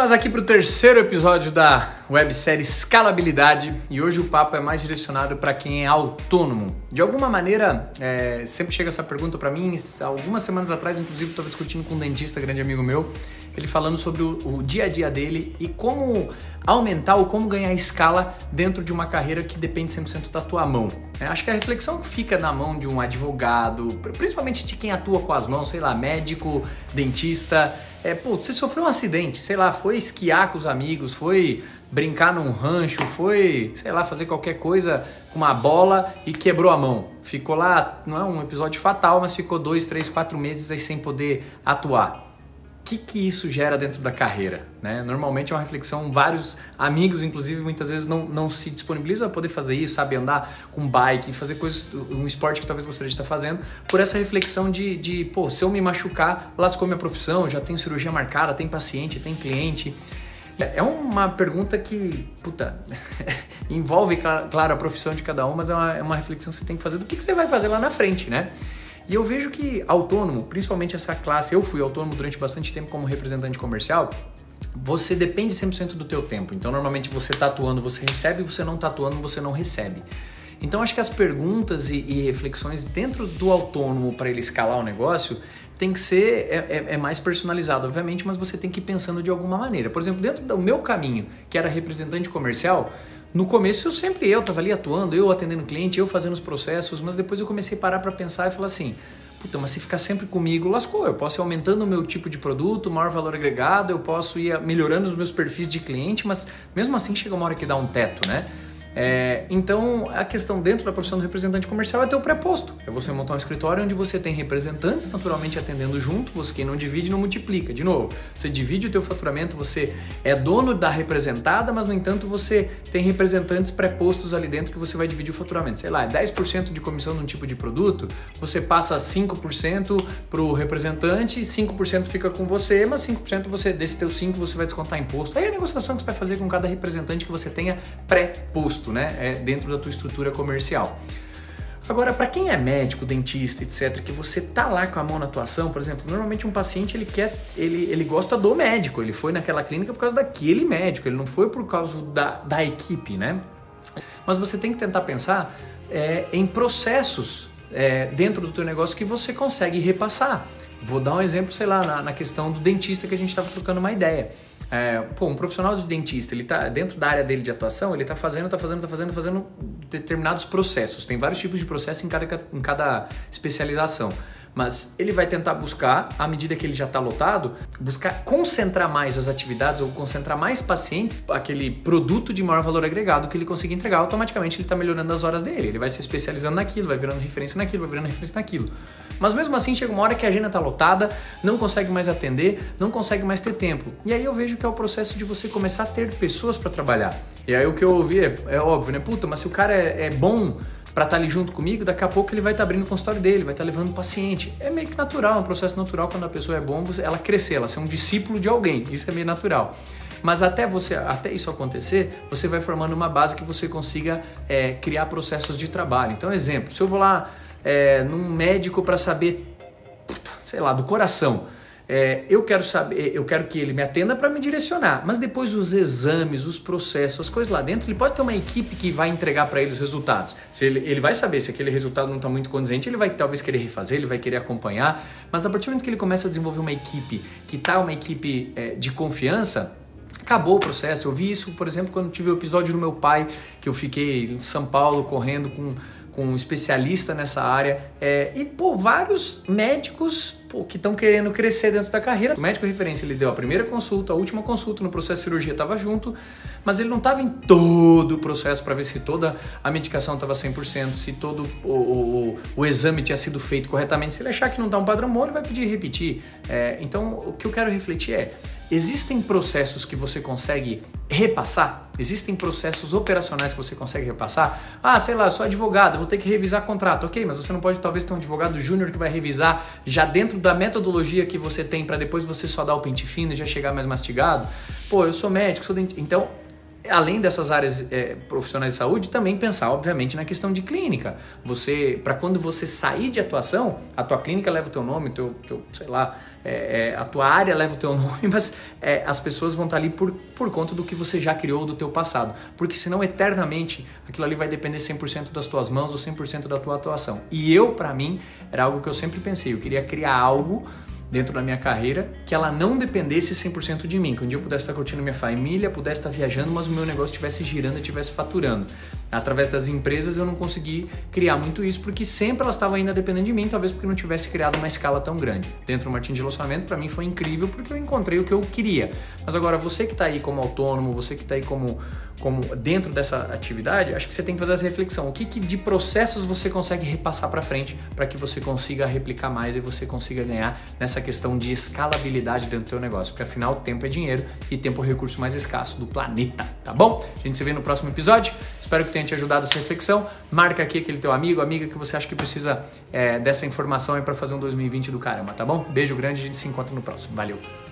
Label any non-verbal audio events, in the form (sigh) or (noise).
nós aqui para o terceiro episódio da websérie Escalabilidade e hoje o papo é mais direcionado para quem é autônomo. De alguma maneira, é, sempre chega essa pergunta para mim, algumas semanas atrás, inclusive, estava discutindo com um dentista, grande amigo meu, ele falando sobre o, o, dia a dia dele e como aumentar ou como ganhar escala dentro de uma carreira que depende 100% da tua mão. É, acho que a reflexão fica na mão de um advogado, principalmente de quem atua com as mãos, sei lá, médico, dentista. É, pô, você sofreu um acidente, sei lá, foi esquiar com os amigos, foi brincar num rancho, foi, sei lá, fazer qualquer coisa com uma bola e quebrou a mão. Ficou lá, não é um episódio fatal, mas ficou dois, três, quatro meses aí sem poder atuar que, que isso gera dentro da carreira? Né? Normalmente é uma reflexão, vários amigos, inclusive, muitas vezes não, não se disponibilizam a poder fazer isso, sabe, andar com bike, fazer coisas, um esporte que talvez gostaria de estar fazendo, por essa reflexão de, de pô, se eu me machucar, lascou minha profissão, já tenho cirurgia marcada, tem paciente, tem cliente. É, é uma pergunta que, puta, (laughs) envolve, claro, a profissão de cada um, mas é uma, é uma reflexão que você tem que fazer do que, que você vai fazer lá na frente, né? E eu vejo que autônomo, principalmente essa classe, eu fui autônomo durante bastante tempo como representante comercial, você depende 100% do teu tempo. Então, normalmente você tá atuando, você recebe, você não tá atuando, você não recebe. Então, acho que as perguntas e, e reflexões dentro do autônomo para ele escalar o negócio tem que ser é, é, é, mais personalizado, obviamente, mas você tem que ir pensando de alguma maneira. Por exemplo, dentro do meu caminho, que era representante comercial, no começo eu sempre eu estava ali atuando, eu atendendo cliente, eu fazendo os processos, mas depois eu comecei a parar para pensar e falar assim, puta, mas se ficar sempre comigo, lascou. Eu posso ir aumentando o meu tipo de produto, maior valor agregado, eu posso ir melhorando os meus perfis de cliente, mas mesmo assim chega uma hora que dá um teto, né? É, então, a questão dentro da profissão do representante comercial é ter o pré-posto. É você montar um escritório onde você tem representantes naturalmente atendendo junto, você quem não divide não multiplica. De novo, você divide o teu faturamento, você é dono da representada, mas no entanto você tem representantes pré-postos ali dentro que você vai dividir o faturamento. Sei lá, 10% de comissão num tipo de produto, você passa 5% para o representante, 5% fica com você, mas 5% você, desse teu 5% você vai descontar imposto. Aí é a negociação que você vai fazer com cada representante que você tenha pré-posto custo, né? É dentro da tua estrutura comercial. Agora, para quem é médico, dentista, etc, que você tá lá com a mão na atuação, por exemplo, normalmente um paciente ele quer, ele, ele gosta do médico, ele foi naquela clínica por causa daquele médico, ele não foi por causa da, da equipe, né? Mas você tem que tentar pensar é, em processos é, dentro do teu negócio que você consegue repassar. Vou dar um exemplo, sei lá, na, na questão do dentista que a gente estava trocando uma ideia. É, pô, um profissional de dentista, ele tá dentro da área dele de atuação, ele tá fazendo, tá fazendo, tá fazendo, fazendo determinados processos. Tem vários tipos de processo em cada, em cada especialização mas ele vai tentar buscar, à medida que ele já está lotado, buscar concentrar mais as atividades ou concentrar mais pacientes, aquele produto de maior valor agregado que ele conseguir entregar, automaticamente ele está melhorando as horas dele, ele vai se especializando naquilo, vai virando referência naquilo, vai virando referência naquilo. Mas mesmo assim chega uma hora que a agenda está lotada, não consegue mais atender, não consegue mais ter tempo. E aí eu vejo que é o processo de você começar a ter pessoas para trabalhar. E aí o que eu ouvi é, é óbvio, né? Puta, mas se o cara é, é bom para estar tá ali junto comigo, daqui a pouco ele vai estar tá abrindo o consultório dele, vai estar tá levando paciente. É meio que natural, é um processo natural quando a pessoa é bom, ela crescer, ela ser um discípulo de alguém. Isso é meio natural. Mas até você, até isso acontecer, você vai formando uma base que você consiga é, criar processos de trabalho. Então, exemplo, se eu vou lá é, num médico para saber, sei lá, do coração é, eu quero saber, eu quero que ele me atenda para me direcionar, mas depois os exames, os processos, as coisas lá dentro, ele pode ter uma equipe que vai entregar para ele os resultados. Se ele, ele vai saber se aquele resultado não está muito condizente, ele vai talvez querer refazer, ele vai querer acompanhar, mas a partir do momento que ele começa a desenvolver uma equipe que está uma equipe é, de confiança, acabou o processo. Eu vi isso, por exemplo, quando tive o episódio do meu pai, que eu fiquei em São Paulo correndo com com um especialista nessa área é, e pô, vários médicos pô, que estão querendo crescer dentro da carreira. O médico referência ele deu a primeira consulta, a última consulta no processo de cirurgia estava junto, mas ele não estava em todo o processo para ver se toda a medicação estava 100%, se todo o, o, o, exame tinha sido feito corretamente. Se ele achar que não está um padrão bom, ele vai pedir repetir. É, então, o que eu quero refletir é: existem processos que você consegue repassar? Existem processos operacionais que você consegue repassar? Ah, sei lá, sou advogado, vou ter que revisar contrato. Ok, mas você não pode talvez ter um advogado júnior que vai revisar já dentro da metodologia que você tem para depois você só dar o pente fino e já chegar mais mastigado. Pô, eu sou médico, sou dentista. Então, além dessas áreas é, profissionais de saúde, também pensar, obviamente, na questão de clínica. Você, para quando você sair de atuação, a tua clínica leva o teu nome, teu, teu sei lá, é, é, a tua área leva o teu (laughs) nome, mas é, as pessoas vão estar ali por, por conta do que você já criou do teu passado. Porque senão, eternamente, aquilo ali vai depender 100% das tuas mãos ou 100% da tua atuação. E eu, para mim, era algo que eu sempre pensei. Eu queria criar algo dentro da minha carreira que ela não dependesse 100% de mim, que um dia eu pudesse estar curtindo minha família, pudesse estar viajando, mas o meu negócio estivesse girando e estivesse faturando. Através das empresas eu não consegui criar muito isso porque sempre elas estavam ainda dependendo de mim, talvez porque não tivesse criado uma escala tão grande. Dentro do Martin de Relacionamento, para mim foi incrível porque eu encontrei o que eu queria. Mas agora você que está aí como autônomo, você que está aí como como dentro dessa atividade, acho que você tem que fazer essa reflexão. O que, que de processos você consegue repassar para frente para que você consiga replicar mais e você consiga ganhar nessa questão de escalabilidade dentro do seu negócio? Porque afinal, tempo é dinheiro e tempo é o recurso mais escasso do planeta, tá bom? A gente se vê no próximo episódio. Espero que tenha te ajudado essa reflexão. Marca aqui aquele teu amigo, amiga que você acha que precisa é, dessa informação aí para fazer um 2020 do caramba, tá bom? Beijo grande, a gente se encontra no próximo. Valeu!